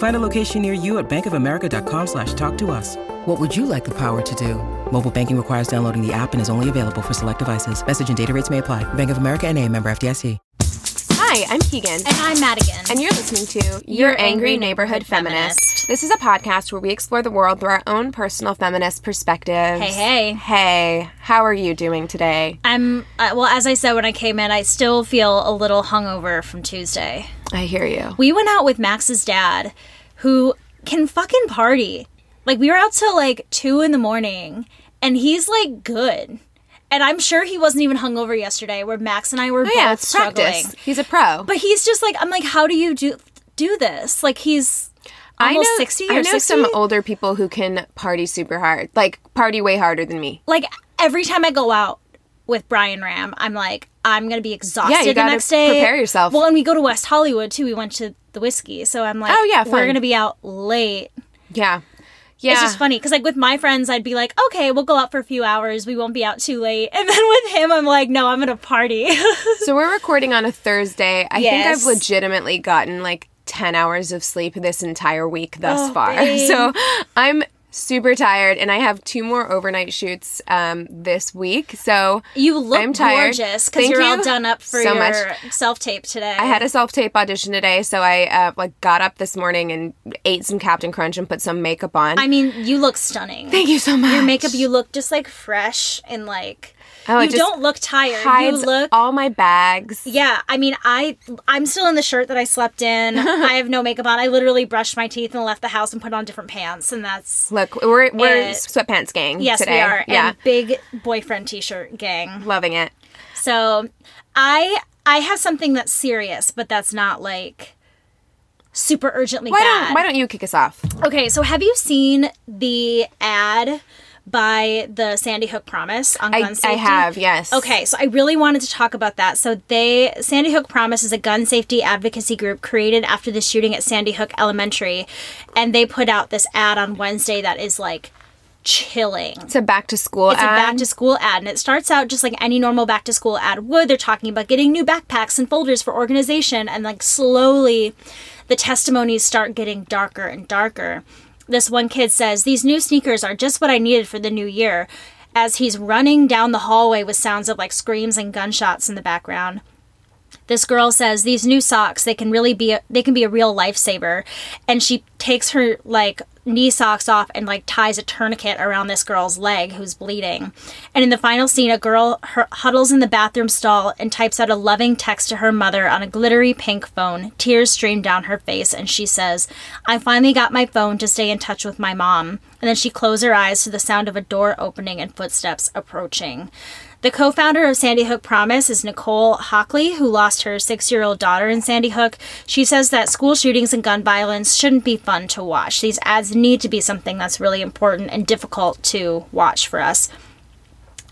Find a location near you at bankofamerica.com slash talk to us. What would you like the power to do? Mobile banking requires downloading the app and is only available for select devices. Message and data rates may apply. Bank of America and a member FDIC. Hi, I'm Keegan. And I'm Madigan. And you're listening to Your Angry Neighborhood Feminist. This is a podcast where we explore the world through our own personal feminist perspectives. Hey, hey. Hey, how are you doing today? I'm, uh, well, as I said when I came in, I still feel a little hungover from Tuesday. I hear you. We went out with Max's dad, who can fucking party. Like, we were out till like two in the morning, and he's like good. And I'm sure he wasn't even hungover yesterday, where Max and I were Oh, both yeah, it's struggling. practice. He's a pro. But he's just like, I'm like, how do you do do this? Like, he's almost know, 60 or I know 60? some older people who can party super hard, like party way harder than me. like every time I go out with Brian Ram, I'm like, I'm gonna be exhausted Yeah, you the next day. prepare yourself. Well, and we go to West Hollywood too. We went to the Whisky, so I'm like, Oh, yeah, we're gonna be out late. Yeah. Yeah. It's just funny because like with my friends, I'd be like, okay, we'll go out for a few hours. We won't be out too late. And then with him, I'm like, no, I'm gonna party. So we're recording on a Thursday. I think I've legitimately gotten like 10 hours of sleep this entire week thus Oh, far. babe. So I'm super tired and I have two more overnight shoots um, this week. So you look I'm tired. gorgeous because you're all done up for so your much. self tape today. I had a self-tape audition today, so I uh, like got up this morning and ate some Captain Crunch and put some makeup on. I mean, you look stunning. Thank you so much. Your makeup, you look just like fresh and like. Oh, you don't look tired. hides you look all my bags. Yeah, I mean, I I'm still in the shirt that I slept in. I have no makeup on. I literally brushed my teeth and left the house and put on different pants, and that's Look, we're we're It- sweatpants gang yes, today. we are. Yeah, And big boyfriend t-shirt gang. loving it. So, I I have something that's serious, but that's not like super urgently Why bad. don't Why don't you kick us off? Okay, so have you seen the ad by the Sandy Hook Promise on gun I safety? I have yes. Okay, so I really wanted to talk about that. So they Sandy Hook Promise is a gun safety advocacy group created after the shooting at Sandy Hook Elementary, and they put out this ad on Wednesday that is like chilling. It's a back to school It's a back to school ad, and it starts out just like any normal back to school ad would. They're talking about getting new backpacks and folders for organization, and like slowly the testimonies start getting darker and darker. This one kid says, These new sneakers are just what I needed for the new year, as he's running down the hallway with sounds of like screams and gunshots in the background this girl says these new socks they can really be a, they can be a real lifesaver. And she takes her like knee socks off and like ties a tourniquet around this girl's leg who's bleeding. And in the final scene a girl her, huddles in the bathroom stall and types out a loving text to her mother on a glittery pink phone. Tears stream down her face and she says i finally got my phone to stay in touch with my mom. And then she closed her eyes to the sound of a door opening and footsteps approaching the co founder of Sandy Hook Promise is Nicole Hockley, who lost her six year old daughter in Sandy Hook. She says that school shootings and gun violence shouldn't be fun to watch. These ads need to be something that's really important and difficult to watch for us.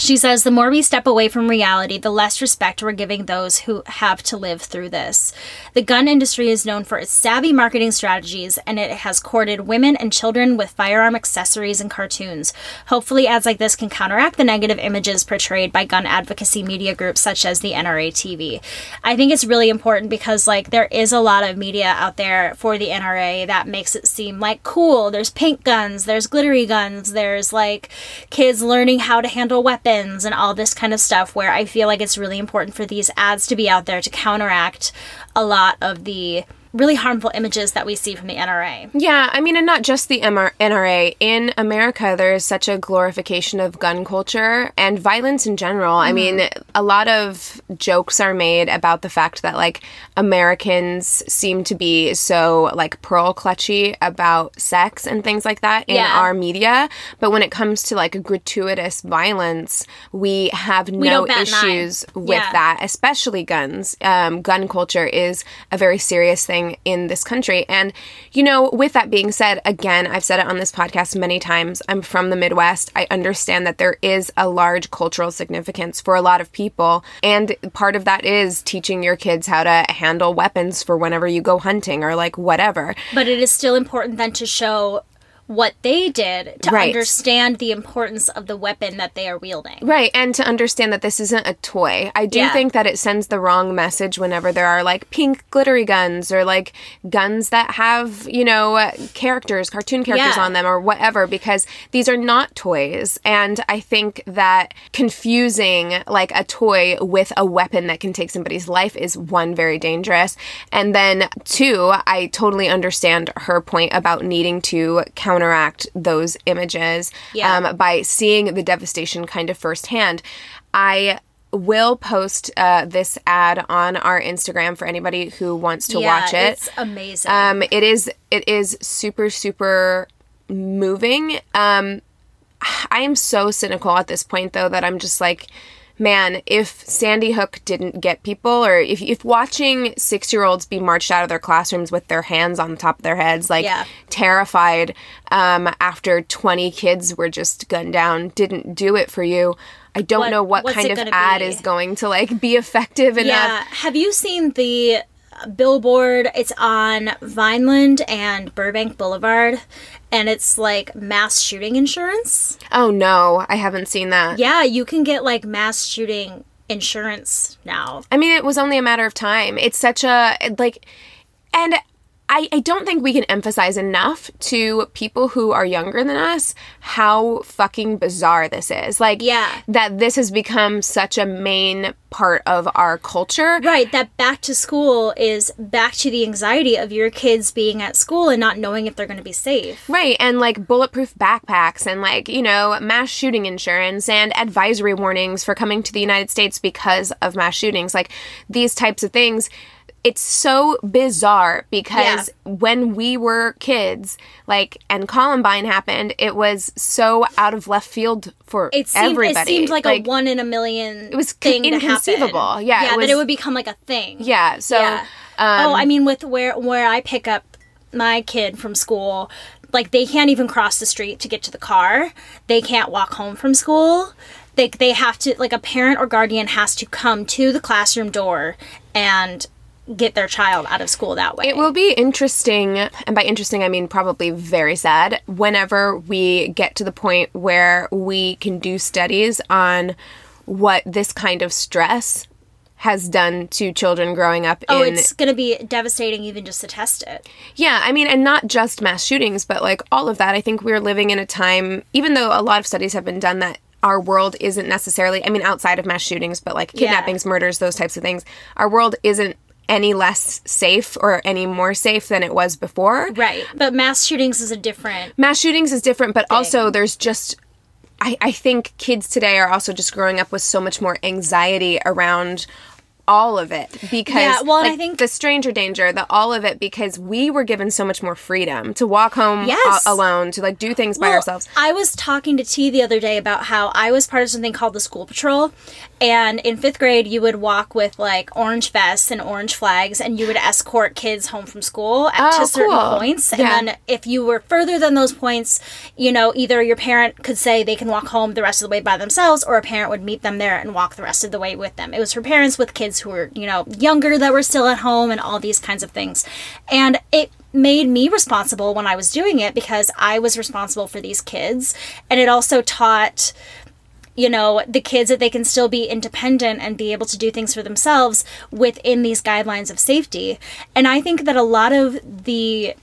She says the more we step away from reality, the less respect we're giving those who have to live through this. The gun industry is known for its savvy marketing strategies, and it has courted women and children with firearm accessories and cartoons. Hopefully, ads like this can counteract the negative images portrayed by gun advocacy media groups such as the NRA TV. I think it's really important because, like, there is a lot of media out there for the NRA that makes it seem like cool. There's pink guns, there's glittery guns, there's like kids learning how to handle weapons and all this kind of stuff where I feel like it's really important for these ads to be out there to counteract a lot of the really harmful images that we see from the NRA. Yeah, I mean, and not just the MR- NRA. In America, there is such a glorification of gun culture and violence in general. I mean, a lot of jokes are made about the fact that, like, Americans seem to be so, like, pearl clutchy about sex and things like that in Yeah. our media. But when it comes to, like, gratuitous violence, we have no an eye. issues with Yeah. that, especially guns. Um, gun culture is a very serious thing in this country. And, you know, with that being said, again, I've said it on this podcast many times. I'm from the Midwest. I understand that there is a large cultural significance for a lot of people. And part of that is teaching your kids how to handle weapons for whenever you go hunting or like whatever. But it is still important then to show what they did to Right. understand the importance of the weapon that they are wielding. Right, and to understand that this isn't a toy. I do Yeah. think that it sends the wrong message whenever there are like pink glittery guns or like guns that have, you know, characters, cartoon characters Yeah. on them or whatever because these are not toys. And I think that confusing like a toy with a weapon that can take somebody's life is one very dangerous. And then two, I totally understand her point about needing to counteract those images Yeah. um, by seeing the devastation kind of firsthand. I will post uh, this ad on our Instagram for anybody who wants to yeah, watch it. It's amazing. Um, it is it is super super moving. Um, I am so cynical at this point though that I'm just like, man, if Sandy Hook didn't get people, or if if watching six year olds be marched out of their classrooms with their hands on the top of their heads, like Yeah. terrified, um, after 20 kids were just gunned down, didn't do it for you. I don't What- know what kind of ad be? is going to like be effective enough. yeah. Have you seen the billboard? It's on Vineland and Burbank Boulevard, and it's like mass shooting insurance. Oh no, I haven't seen that. Yeah, you can get like mass shooting insurance now. I mean, it was only a matter of time. It's such a like, and I, I don't think we can emphasize enough to people who are younger than us how fucking bizarre this is. Like, Yeah. that this has become such a main part of our culture. Right, that back to school is back to the anxiety of your kids being at school and not knowing if they're going to be safe. Right, and like bulletproof backpacks and like, you know, mass shooting insurance and advisory warnings for coming to the United States because of mass shootings. Like these types of things. It's so bizarre because when we were kids, like, and Columbine happened, it was so out of left field for It seemed, everybody. it seemed like, a one in a million. It was thing inconceivable. Yeah, it was- that it would become like a thing. Yeah, so Yeah. um, oh, I mean, with where where I pick up my kid from school, like they can't even cross the street to get to the car. They can't walk home from school. They they have to like a parent or guardian has to come to the classroom door and get their child out of school that way. It will be interesting, and by interesting, I mean probably very sad, whenever we get to the point where we can do studies on what this kind of stress has done to children growing up Oh, in it's going to be devastating even just to test it. yeah, I mean, and not just mass shootings, but like all of that. I think we're living in a time, even though a lot of studies have been done that our world isn't necessarily, I mean, outside of mass shootings, but like kidnappings, murders, those types of things, our world isn't any less safe or any more safe than it was before. Right. But mass shootings is a different. Mass shootings is different, but also there's just. I, I think kids today are also just growing up with so much more anxiety around all of it because Yeah, well, and I think- the stranger danger the all of it because we were given so much more freedom to walk home Yes. a- alone to like do things by ourselves I was talking to T the other day about how I was part of something called the school patrol, and in fifth grade you would walk with like orange vests and orange flags, and you would escort kids home from school at, Oh, to certain cool. points. Yeah. And then if you were further than those points, you know, either your parent could say they can walk home the rest of the way by themselves, or a parent would meet them there and walk the rest of the way with them. It was for parents with kids who were, you know, younger that were still at home and all these kinds of things. And it made me responsible when I was doing it because I was responsible for these kids. And it also taught you know the kids that they can still be independent and be able to do things for themselves within these guidelines of safety and i think that a lot of the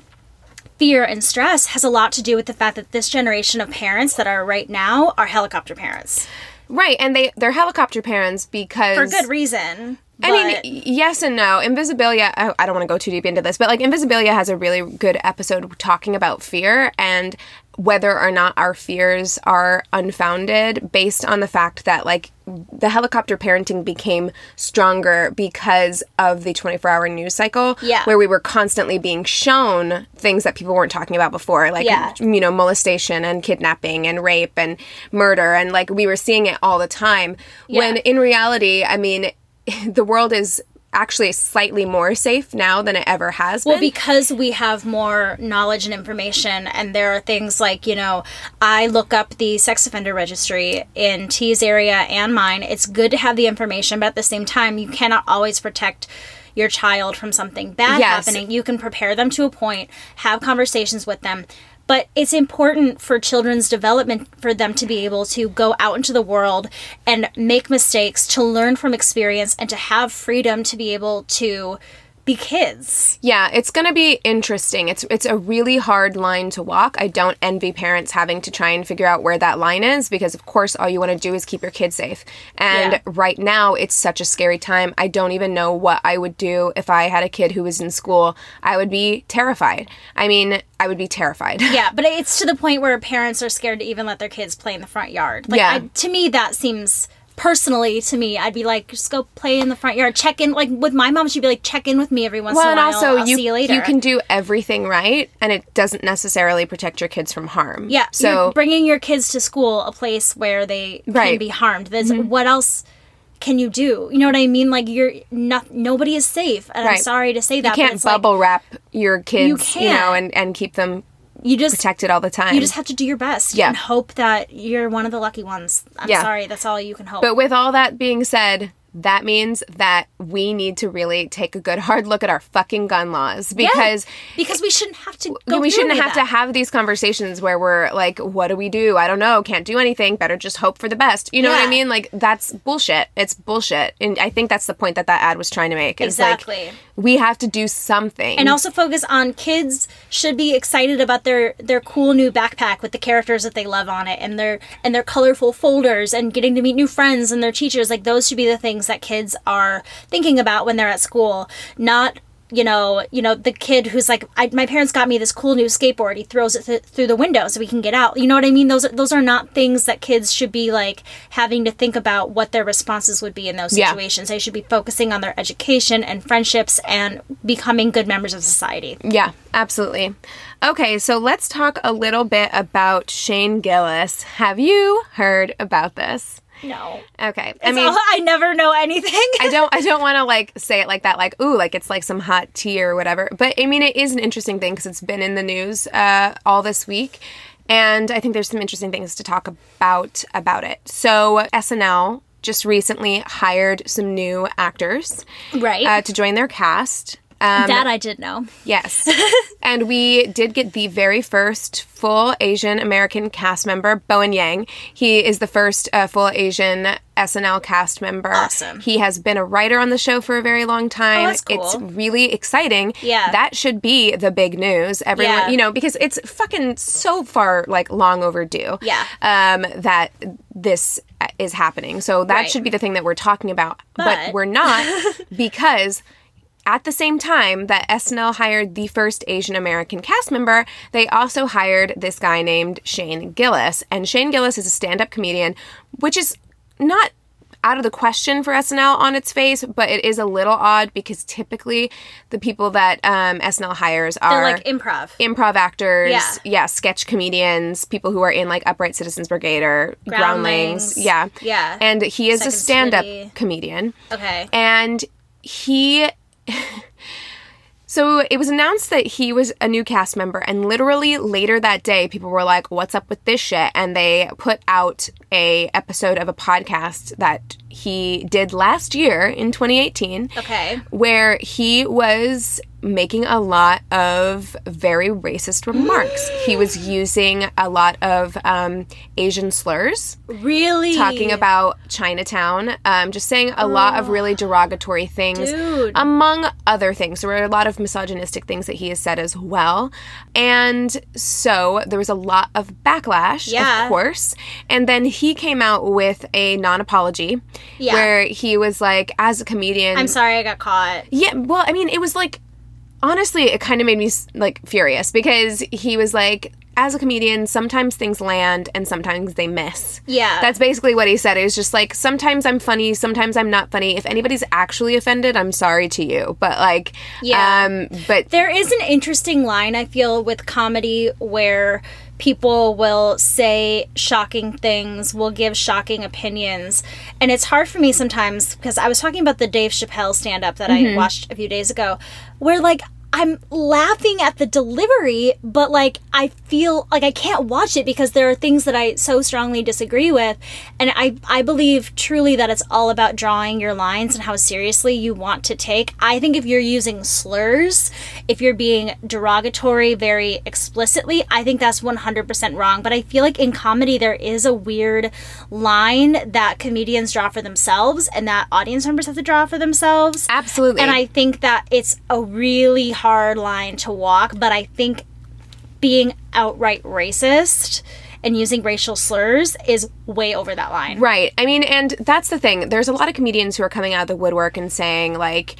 fear and stress has a lot to do with the fact that this generation of parents that are right now are helicopter parents right and they they're helicopter parents because for good reason I mean, yes and no. Invisibilia, I, I don't want to go too deep into this, but like Invisibilia has a really good episode talking about fear and whether or not our fears are unfounded based on the fact that like the helicopter parenting became stronger because of the 24 hour news cycle Yeah. where we were constantly being shown things that people weren't talking about before like Yeah. you know molestation and kidnapping and rape and murder and like we were seeing it all the time when in reality i mean the world is actually slightly more safe now than it ever has been. Well, because we have more knowledge and information, and there are things like, you know, I look up the sex offender registry in T's area and mine. It's good to have the information, but at the same time, you cannot always protect your child from something bad Yes. happening. You can prepare them to a point, have conversations with them. But it's important for children's development for them to be able to go out into the world and make mistakes, to learn from experience, and to have freedom to be able to be kids. Yeah, it's going to be interesting. It's it's a really hard line to walk. I don't envy parents having to try and figure out where that line is because of course all you want to do is keep your kids safe. And Yeah. right now it's such a scary time. I don't even know what I would do if I had a kid who was in school. I would be terrified. I mean, I would be terrified. Yeah, but it's to the point where parents are scared to even let their kids play in the front yard. Like, Yeah. I, to me, that seems personally to me, I'd be like, just go play in the front yard. Check in, like with my mom, she'd be like, check in with me every once Well, in a while. also I'll you see you later. can do everything right and it doesn't necessarily protect your kids from harm. yeah, So bringing your kids to school, a place where they can Right. Mm-hmm. be harmed. There's what else? Can you do? You know what I mean? Like you're not. Nobody is safe, and I'm sorry to say that. you can't it's like, bubble wrap your kids, you, can't. know, and, and keep them you just protected all the time. you just have to do your best Yeah. and hope that you're one of the lucky ones. I'm Yeah. sorry, that's all you can hope. But with all that being said, that means that we need to really take a good hard look at our fucking gun laws Yeah, because because we shouldn't have to go we shouldn't have to have these conversations where we're like, what do we do? I don't know. Can't do anything. Better just hope for the best. You know what I mean? Like, that's bullshit. It's bullshit. And I think that's the point that that ad was trying to make. It's like, Exactly. We have to do something. and also focus on kids should be excited about their their cool new backpack with the characters that they love on it and their and their colorful folders and getting to meet new friends and their teachers like those should be the things that kids are thinking about when they're at school not you know, you know the kid who's like, I, my parents got me this cool new skateboard. He throws it th- through the window so we can get out. You know what I mean? Those are, those are not things that kids should be like having to think about what their responses would be in those Yeah. situations. They should be focusing on their education and friendships and becoming good members of society. Yeah, absolutely. Okay, so let's talk a little bit about Shane Gillis. Have you heard about this? No, Okay. I I mean, I never know anything. I don't I don't want to like say it like that like ooh like it's like some hot tea or whatever. But I mean it is an interesting thing cuz it's been in the news uh all this week and I think there's some interesting things to talk about about it. So SNL just recently hired some new actors right. uh, to join their cast. Um, that I did know. Yes. and we did get the very first full Asian American cast member, Bowen Yang. He is the first uh, full Asian SNL cast member. Awesome. He has been a writer on the show for a very long time. Oh, that's cool. It's really exciting. Yeah. That should be the big news. Everyone, Yeah. you know, because it's fucking so far like long overdue. Yeah. Um, that this is happening. So that Right. should be the thing that we're talking about. but But- we're not because at the same time that SNL hired the first Asian American cast member, they also hired this guy named Shane Gillis. And Shane Gillis is a stand up comedian, which is not out of the question for SNL on its face, but it is a little odd because typically the people that um, SNL hires They're like improv. improv actors, Yeah. sketch comedians, people who are in like Upright Citizens Brigade or Groundlings. Groundlings. Yeah. Yeah. And he is a stand up City. comedian. Okay. And he. So it was announced that he was a new cast member, and literally later that day, people were like, "What's up with this shit?" And they put out a episode of a podcast that he did last year in 2018, Okay. where he was making a lot of very racist remarks. he was using a lot of um, Asian slurs, Really? talking about Chinatown, um, just saying a lot of really derogatory things, Dude. among other things. There were a lot of misogynistic things that he has said as well. And so there was a lot of backlash, Yeah. of course. And then he came out with a non apology Yeah. where he was like, as a comedian. I'm sorry I got caught. Yeah, well, I mean, it was like honestly, it kind of made me like furious because he was like, as a comedian, sometimes things land and sometimes they miss. Yeah. That's basically what he said. It was just like, sometimes I'm funny, sometimes I'm not funny. If anybody's actually offended, I'm sorry to you. But like, Yeah. um, but There is an interesting line I feel with comedy where people will say shocking things, will give shocking opinions. And it's hard for me sometimes because I was talking about the Dave Chappelle stand up that I watched a few days ago, where like I'm laughing at the delivery, but like I feel like I can't watch it because there are things that I so strongly disagree with. And I, I believe truly that it's all about drawing your lines and how seriously you want to take. I think if you're using slurs, if you're being derogatory very explicitly, I think that's 100% wrong. But I feel like in comedy, there is a weird line that comedians draw for themselves and that audience members have to draw for themselves. absolutely. And I think that it's a really hard line to walk, but I think being outright racist and using racial slurs is way over that line. Right. I mean, and that's the thing. There's a lot of comedians who are coming out of the woodwork and saying, like,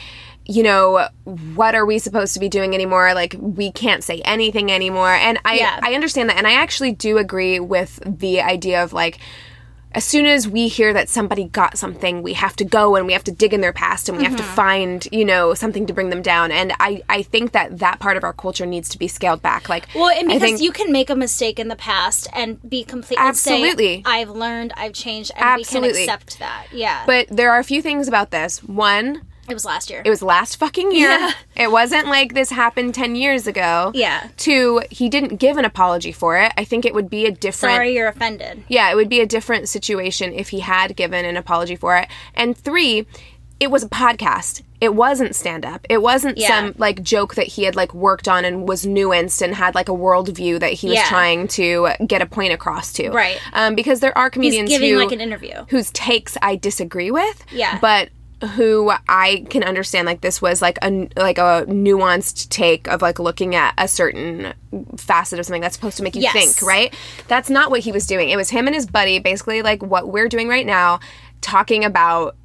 you know, what are we supposed to be doing anymore? Like, we can't say anything anymore. And I, Yeah. I understand that. And I actually do agree with the idea of, like, as soon as we hear that somebody got something, we have to go and we have to dig in their past and we have to Mm-hmm. find, you know, something to bring them down. And I, I think that that part of our culture needs to be scaled back. Like, Well, and because you can make a mistake in the past and be completely Absolutely. say, I've learned, I've changed, and Absolutely. we can accept that. Yeah. but there are a few things about this. One, it was last year. It was last fucking year. Yeah. It wasn't like this happened 10 years ago. Yeah. Two, he didn't give an apology for it. I think it would be a different Sorry you're offended. Yeah, it would be a different situation if he had given an apology for it. And three, it was a podcast. It wasn't stand up. It wasn't Yeah. some like joke that he had like worked on and was nuanced and had like a worldview that he was Yeah. trying to get a point across to. Right. Um, because there are He's comedians giving who like an interview. whose takes I disagree with. Yeah. But who I can understand like this was like a like a nuanced take of like looking at a certain facet of something that's supposed to make you Yes. think, right? That's not what he was doing. It was him and his buddy basically like what we're doing right now talking about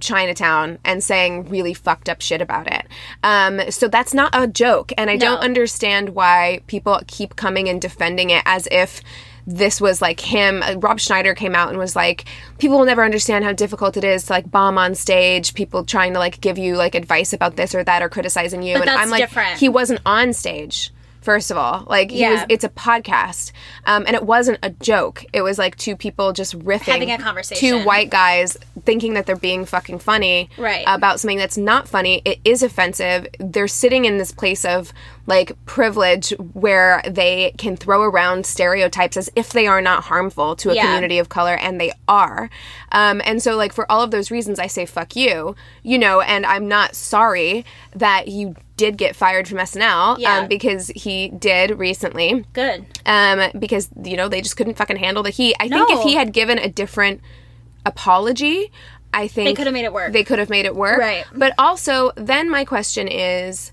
Chinatown and saying really fucked up shit about it. Um, so that's not a joke. And I don't understand why people keep coming and defending it as if this was like him. Uh, Rob Schneider came out and was like, people will never understand how difficult it is to like bomb on stage, people trying to like give you like advice about this or that or criticizing you. But and that's I'm like, different. he wasn't on stage. First of all, like he was, Yeah. it's a podcast, um, and it wasn't a joke. It was like two people just riffing, Having a conversation. Two white guys thinking that they're being fucking funny, Right. About something that's not funny. It is offensive. They're sitting in this place of like privilege where they can throw around stereotypes as if they are not harmful to a Yeah. community of color, and they are. Um, and so, like for all of those reasons, I say fuck you, you know. And I'm not sorry that you did get fired from SNL, Yeah. um, because he did recently Good. um, because you know they just couldn't fucking handle the heat. I think if he had given a different apology, I think They could have made it work. They could have made it work, Right. But also, then my question is,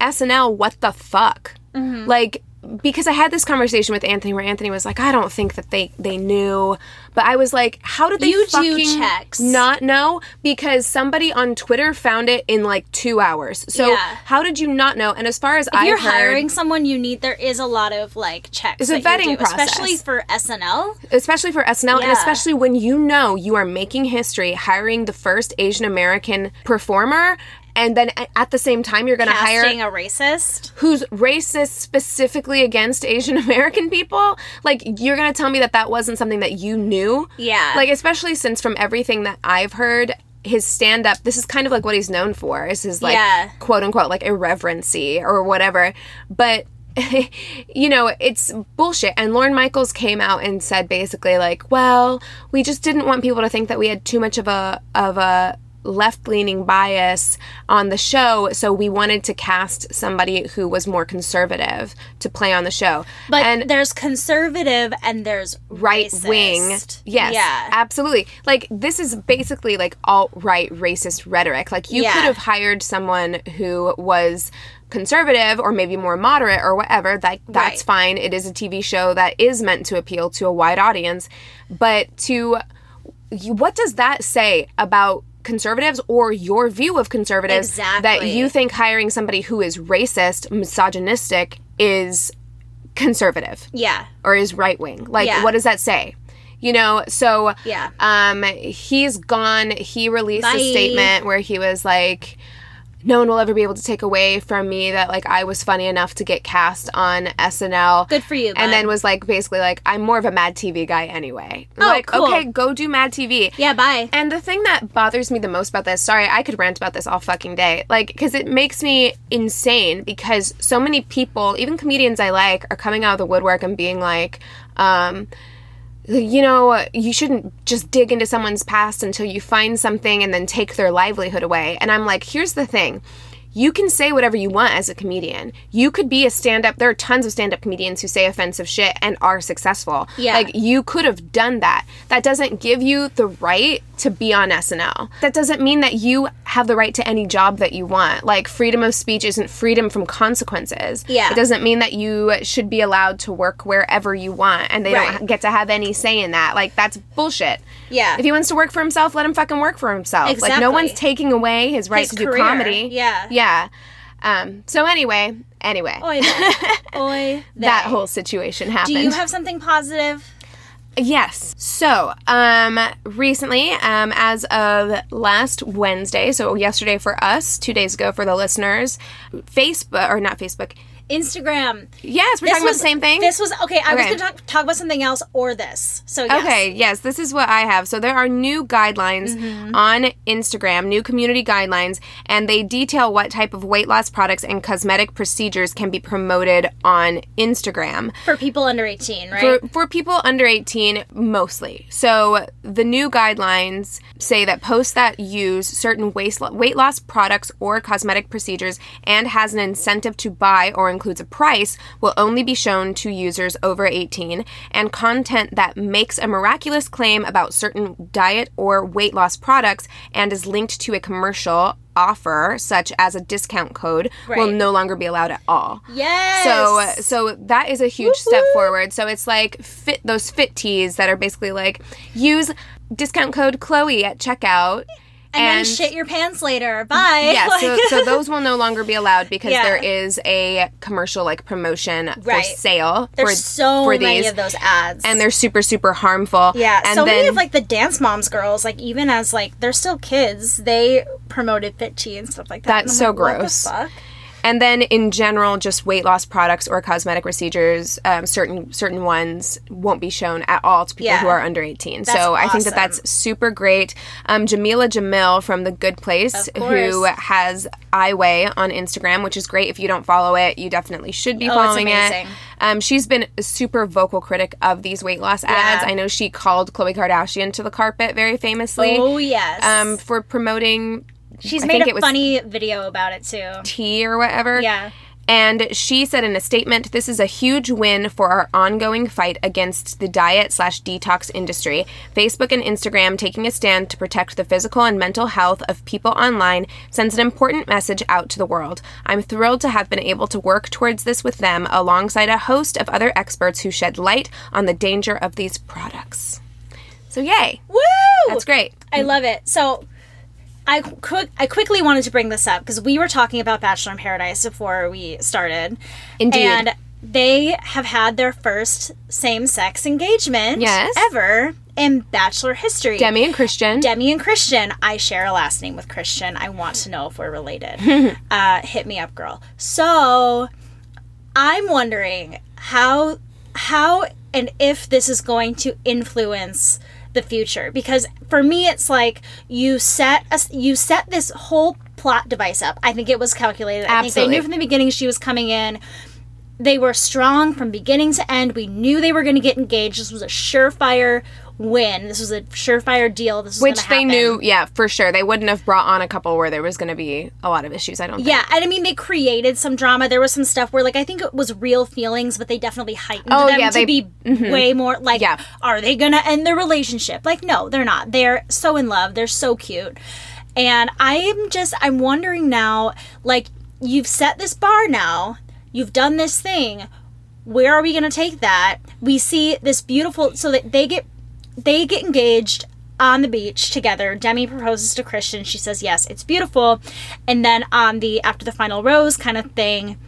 SNL, what the fuck? Mm-hmm. Like, because I had this conversation with Anthony where Anthony was like, I don't think that they they knew, but I was like, how did they You fucking checks. not know? Because somebody on Twitter found it in like two hours. So Yeah. how did you not know? And as far as If I've you're heard, hiring someone, you need there is a lot of like checks. It's a vetting do, especially for SNL. especially for SNL, and especially when you know you are making history, hiring the first Asian American performer, and then at the same time you're going to hire a racist. who's racist specifically against Asian American people. Like you're going to tell me that that wasn't something that you knew. Yeah. Like especially since from everything that I've heard. His stand up, this is kind of like what he's known for, is his like Yeah. quote unquote like irreverency or whatever. But you know, it's bullshit. And Lorne Michaels came out and said basically like, well, we just didn't want people to think that we had too much of a of a left leaning bias on the show, so we wanted to cast somebody who was more conservative to play on the show. But and there's conservative and there's right wing. Yes. Yeah. Absolutely. Like this is basically like alt right racist rhetoric. Like you Yeah. could have hired someone who was conservative or maybe more moderate or whatever. That that's Right. fine. It is a TV show that is meant to appeal to a wide audience. But to what does that say about conservatives or your view of conservatives that you think hiring somebody who is racist, misogynistic is conservative? Yeah. or is right wing. Like, Yeah. what does that say? You know, so Yeah. um, he's gone. He released Bye. a statement where he was like, "No one will ever be able to take away from me that like I was funny enough to get cast on SNL." Good for you, And then was like, basically like, "I'm more of a Mad TV guy anyway." Oh, like, cool. okay, go do Mad TV. Yeah, bye. And the thing that bothers me the most about this, sorry, I could rant about this all fucking day. Like, because it makes me insane because so many people, even comedians I like, are coming out of the woodwork and being like, um, you know, you shouldn't just dig into someone's past until you find something and then take their livelihood away. And I'm like, here's the thing. You can say whatever you want as a comedian. You could be a stand up. There are tons of stand up comedians who say offensive shit and are successful. Yeah. Like, you could have done that. That doesn't give you the right to be on SNL. That doesn't mean that you have the right to any job that you want. Like, freedom of speech isn't freedom from consequences. Yeah. It doesn't mean that you should be allowed to work wherever you want and they Right. don't get to have any say in that. Like, that's bullshit. Yeah. If he wants to work for himself, let him fucking work for himself. Exactly. Like, no one's taking away his right His to do career. comedy. Yeah. Yeah. Um, so, anyway, anyway, Oy vey. Oy that whole situation happened. Do you have something positive? Yes. So, um, recently, um, as of last Wednesday, so yesterday for us, two days ago for the listeners, Facebook, or not Facebook, Instagram. yes, we're talking about the same thing? This was okay. I was going to talk, talk about something else or this. So yes. Okay, yes, this is what I have. So there are new guidelines Mm-hmm. on Instagram, new community guidelines, and they detail what type of weight loss products and cosmetic procedures can be promoted on Instagram. for people under eighteen, right? For, for people under 18, mostly. So the new guidelines say that posts that use certain lo- weight loss products or cosmetic procedures and has an incentive to buy or includes a price will only be shown to users over 18, and content that makes a miraculous claim about certain diet or weight loss products and is linked to a commercial offer such as a discount code will no longer be allowed at all. yes. So so that is a huge step forward. So it's like fit those fit teas that are basically like use discount code Chloe at checkout. And, then shit your pants later. Bye. yeah, Like- so, so those will no longer be allowed because Yeah. there is a commercial like promotion for sale There's for, so for many these, of those ads, and they're super super harmful. yeah, and so then, many of like the dance moms girls, like even as like they're still kids, they promoted fit tea and stuff like that. That's so like, gross. And then in general, just weight loss products or cosmetic procedures, um, certain certain ones won't be shown at all to people Yeah. who are under 18. That's so I think that that's super great. Um, Jameela Jamil from The Good Place, who has I Weigh on Instagram, which is great. If you don't follow it, you definitely should be Oh, following it. Um, she's been a super vocal critic of these weight loss ads. I know she called Khloe Kardashian to the carpet very famously Oh yes. um, for promoting She's I made a funny video about it too. tea or whatever. Yeah. And she said in a statement, "This is a huge win for our ongoing fight against the diet slash detox industry. Facebook and Instagram taking a stand to protect the physical and mental health of people online sends an important message out to the world. I'm thrilled to have been able to work towards this with them, alongside a host of other experts who shed light on the danger of these products." So yay, Woo! that's great. I love it. So I quick I quickly wanted to bring this up because we were talking about Bachelor in Paradise before we started. Indeed. And they have had their first same-sex engagement Yes. ever in Bachelor history. Demi and Kristian. Demi and Kristian. I share a last name with Kristian. I want to know if we're related. uh, hit me up, girl. So I'm wondering how how and if this is going to influence the future because for me it's like you set a, you set this whole plot device up. I think it was calculated. I think they knew from the beginning she was coming in they were strong from beginning to end. We knew they were going to get engaged. This was a surefire win. This was a surefire deal. This was Which they knew, yeah, for sure. They wouldn't have brought on a couple where there was going to be a lot of issues. I don't think. Yeah, and I mean they created some drama. There was some stuff where like I think it was real feelings, but they definitely heightened Oh, them yeah, to they- be mm-hmm. way more like Yeah. are they gonna end their relationship? Like, no, they're not. They're so in love. They're so cute. And I'm just I'm wondering now, like, you've set this bar now, you've done this thing. Where are we gonna take that? We see this beautiful so that they get they get engaged on the beach together. Demi proposes to Kristian. She says yes, it's beautiful. And then on the after the final rose kind of thing,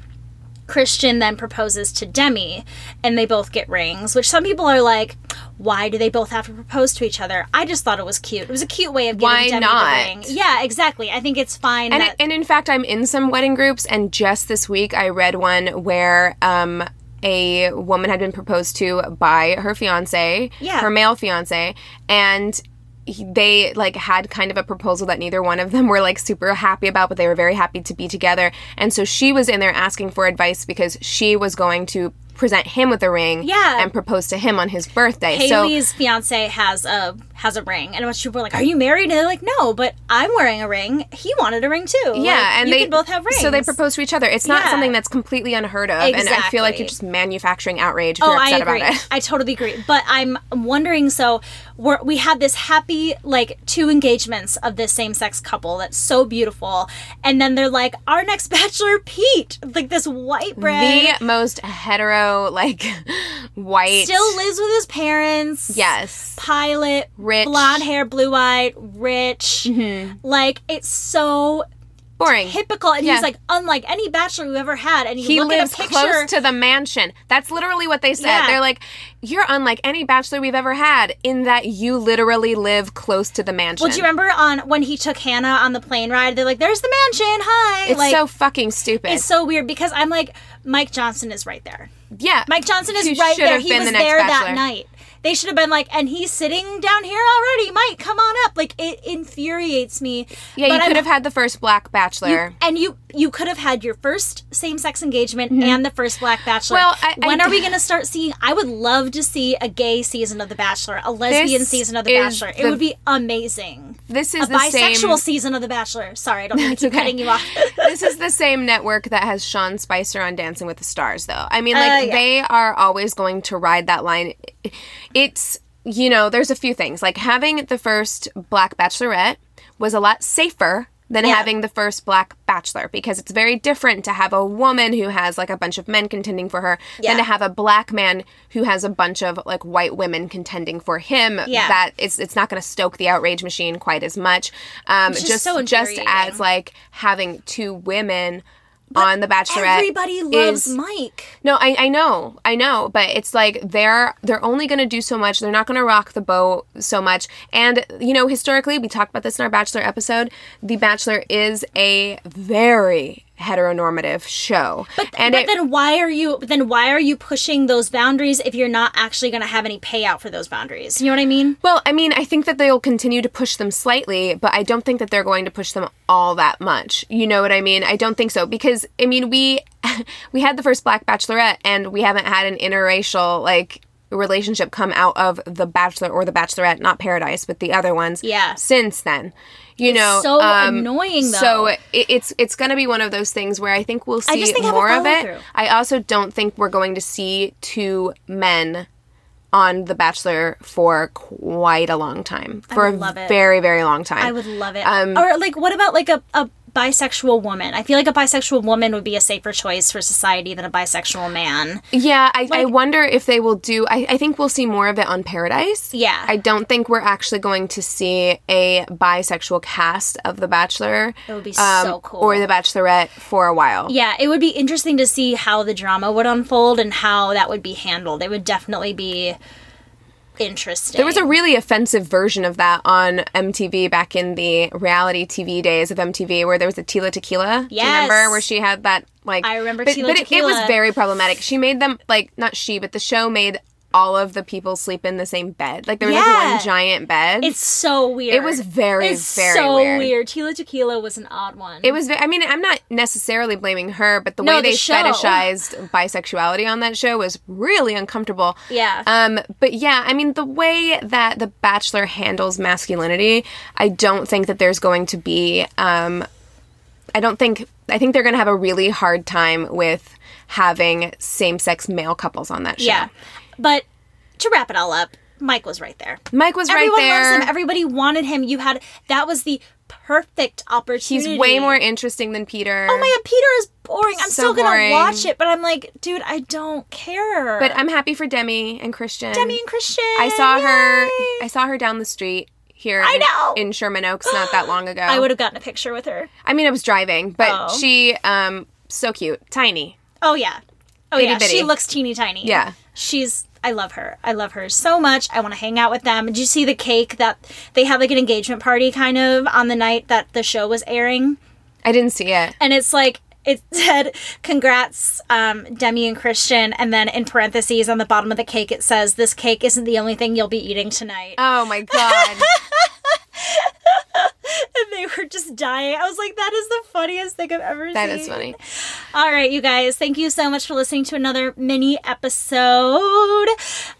Kristian then proposes to Demi and they both get rings, which some people are like, why do they both have to propose to each other? I just thought it was cute. It was a cute way of giving Why Demi not? the ring. Yeah, exactly. I think it's fine. And, that, and in fact, I'm in some wedding groups, and just this week I read one where um, a woman had been proposed to by her fiance, Yeah. her male fiance, and he- they like had kind of a proposal that neither one of them were like super happy about, but they were very happy to be together. And so she was in there asking for advice because she was going to present him with a ring Yeah. and propose to him on his birthday. so Haley's fiance has a has a ring, and most people were like, "Are you married?" And they're like, "No, but I'm wearing a ring. He wanted a ring too. Yeah, Like, and they both have rings. So they propose to each other. It's not Yeah. something that's completely unheard of, and I feel like you're just manufacturing outrage if Oh, you're I upset agree. about it. I totally agree. But I'm wondering. So we're, we had this happy, like, two engagements of this same-sex couple that's so beautiful, and then they're like, "Our next bachelor, Pete, like this white bread, The most hetero, like white, still lives with his parents. yes, pilot, Rich. blonde hair, blue eyed, rich. Mm-hmm. Like it's so boring. typical, and Yeah. he's like unlike any bachelor we've ever had. And you He lives at a picture. close to the mansion. That's literally what they said. Yeah. They're like, "You're unlike any bachelor we've ever had in that you literally live close to the mansion." well, do you remember on when he took Hannah on the plane ride? They're like, "There's the mansion. Hi." It's like, so fucking stupid. it's so weird because I'm like, Mike Johnson is right there. yeah, Mike Johnson is right there. He was the there that night. They should have been like, and he's sitting down here already. Mike, come on up. Like it infuriates me. Yeah, But you I'm- could have had the first black bachelor. and you you could have had your first same-sex engagement and the first black bachelor Mm-hmm. Well, I- I when d- are we going to start seeing i would love to see a gay season of the bachelor a lesbian season of the bachelor it would be amazing this a is the bisexual same. season of the bachelor sorry i don't mean to keep okay. cutting you off this is the same network that has Sean Spicer on Dancing with the Stars, though. I mean, like, Uh, yeah. they are always going to ride that line. It's, you know, there's a few things. Like, having the first Black Bachelorette was a lot safer than Yeah. having the first Black Bachelor because it's very different to have a woman who has like a bunch of men contending for her Yeah. than to have a black man who has a bunch of like white women contending for him. Yeah. That it's it's not going to stoke the outrage machine quite as much. Um, just so just as like having two women on the Bachelorette. everybody loves is- mike no, I, I know, I know, but it's like they're they're only gonna do so much. They're not gonna rock the boat so much. And you know, historically, we talked about this in our Bachelor episode. The Bachelor is a very heteronormative show, but, and but it, then why are you then why are you pushing those boundaries if you're not actually going to have any payout for those boundaries you know what i mean Well, I mean, I think that they'll continue to push them slightly, but I don't think that they're going to push them all that much. You know what I mean? I don't think so because I mean, we we had the first Black Bachelorette and we haven't had an interracial like relationship come out of the Bachelor or the Bachelorette, not Paradise, but the other ones. Yeah. Since then. You know, so um, annoying, though. So it, it's it's going to be one of those things where I think we'll see think more of it. follow-through. I also don't think we're going to see two men on The Bachelor for quite a long time. For a would love it. very, very long time. I would love it. Um, or like, what about like a, a bisexual woman? I feel like a bisexual woman would be a safer choice for society than a bisexual man. Yeah, I, I wonder if they will do. I, I think we'll see more of it on Paradise. Yeah. I don't think we're actually going to see a bisexual cast of The Bachelor. It would be um, so cool. Or The Bachelorette for a while. Yeah, it would be interesting to see how the drama would unfold and how that would be handled. It would definitely be interesting. There was a really offensive version of that on MTV back in the reality TV days of MTV, where there was a Tila Tequila. Do you remember where she had that like? I remember but, but it, it was very problematic. She made them like not she, but the show made all of the people sleep in the same bed. Like there was Yeah. like one giant bed. It's so weird. It was very, it's very so weird. Tila Tequila was an odd one. It was. I mean, I'm not necessarily blaming her, but the No, way the they show. fetishized bisexuality on that show was really uncomfortable. Yeah. Um. But yeah, I mean, the way that The Bachelor handles masculinity, I don't think that there's going to be. Um. I don't think. I think they're going to have a really hard time with having same-sex male couples on that show. yeah. But to wrap it all up, Mike was right there. Mike was Everyone right there. loves him. Everybody wanted him. You had that was the perfect opportunity. He's way more interesting than Peter. Oh my god, Peter is boring. I'm So still gonna boring. watch it, but I'm like, dude, I don't care. But I'm happy for Demi and Kristian. Demi and Kristian. I saw her. I saw her down the street here. I in- know! in Sherman Oaks not that long ago. I would have gotten a picture with her. I mean, I was driving, but Oh. she, um, so cute, tiny. Oh yeah. Oh Bitty yeah. She looks teeny tiny. Yeah. She's I love her. I love her so much. I want to hang out with them. Did you see the cake that they had like an engagement party kind of on the night that the show was airing? I didn't see it. And it's like it said congrats um, demi and kristian and then in parentheses on the bottom of the cake it says this cake isn't the only thing you'll be eating tonight Oh my god. and they were just dying i was like that is the funniest thing i've ever that seen is funny. All right, you guys, thank you so much for listening to another mini episode.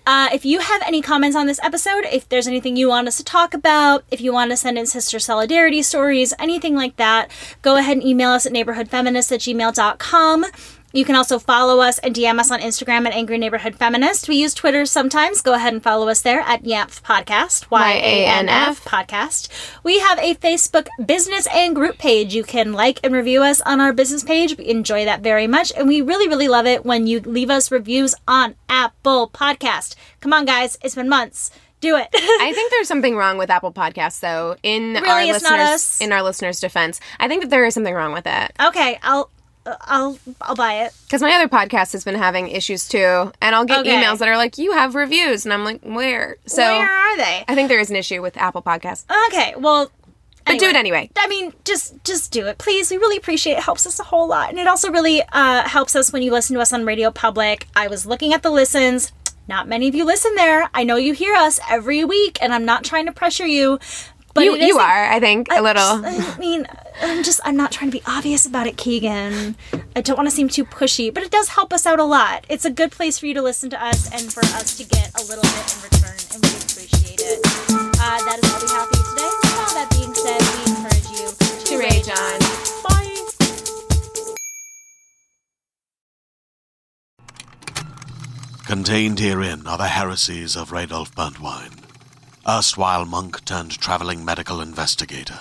Uh, if you have any comments on this episode, if there's anything you want us to talk about, if you want to send in sister solidarity stories, anything like that, go ahead and email us at neighborhoodfeminist at gmail.com. You can also follow us and DM us on Instagram at Angry Neighborhood Feminist. We use Twitter sometimes. Go ahead and follow us there at YANF Podcast. Y-A-N-F Podcast. We have a Facebook business and group page. You can like and review us on our business page. We enjoy that very much. And we really, really love it when you leave us reviews on Apple Podcast. Come on, guys. It's been months. Do it. I think there's something wrong with Apple Podcasts, though. In our Really? It's listeners, in our listeners' defense, I think that there is something wrong with it. okay, I'll. I'll I'll buy it. Because my other podcast has been having issues too, and I'll get Okay. emails that are like, "You have reviews," and I'm like, "Where?" So Where are they? I think there is an issue with Apple Podcasts, Okay, well, but do it anyway. I mean, just just do it, please. We really appreciate it. It helps us a whole lot, and it also really uh, helps us when you listen to us on Radio Public. I was looking at the listens. Not many of you listen there. I know you hear us every week, and I'm not trying to pressure you. But you you are, I think, a little. I mean, I'm just I'm not trying to be obvious about it, Keegan. I don't want to seem too pushy, but it does help us out a lot. It's a good place for you to listen to us and for us to get a little bit in return, and we appreciate it. Uh, that is all we have for you today. All that being said, we encourage you to, rage on. Bye. Contained herein are the heresies of Radolf Burntwine, erstwhile monk turned traveling medical investigator.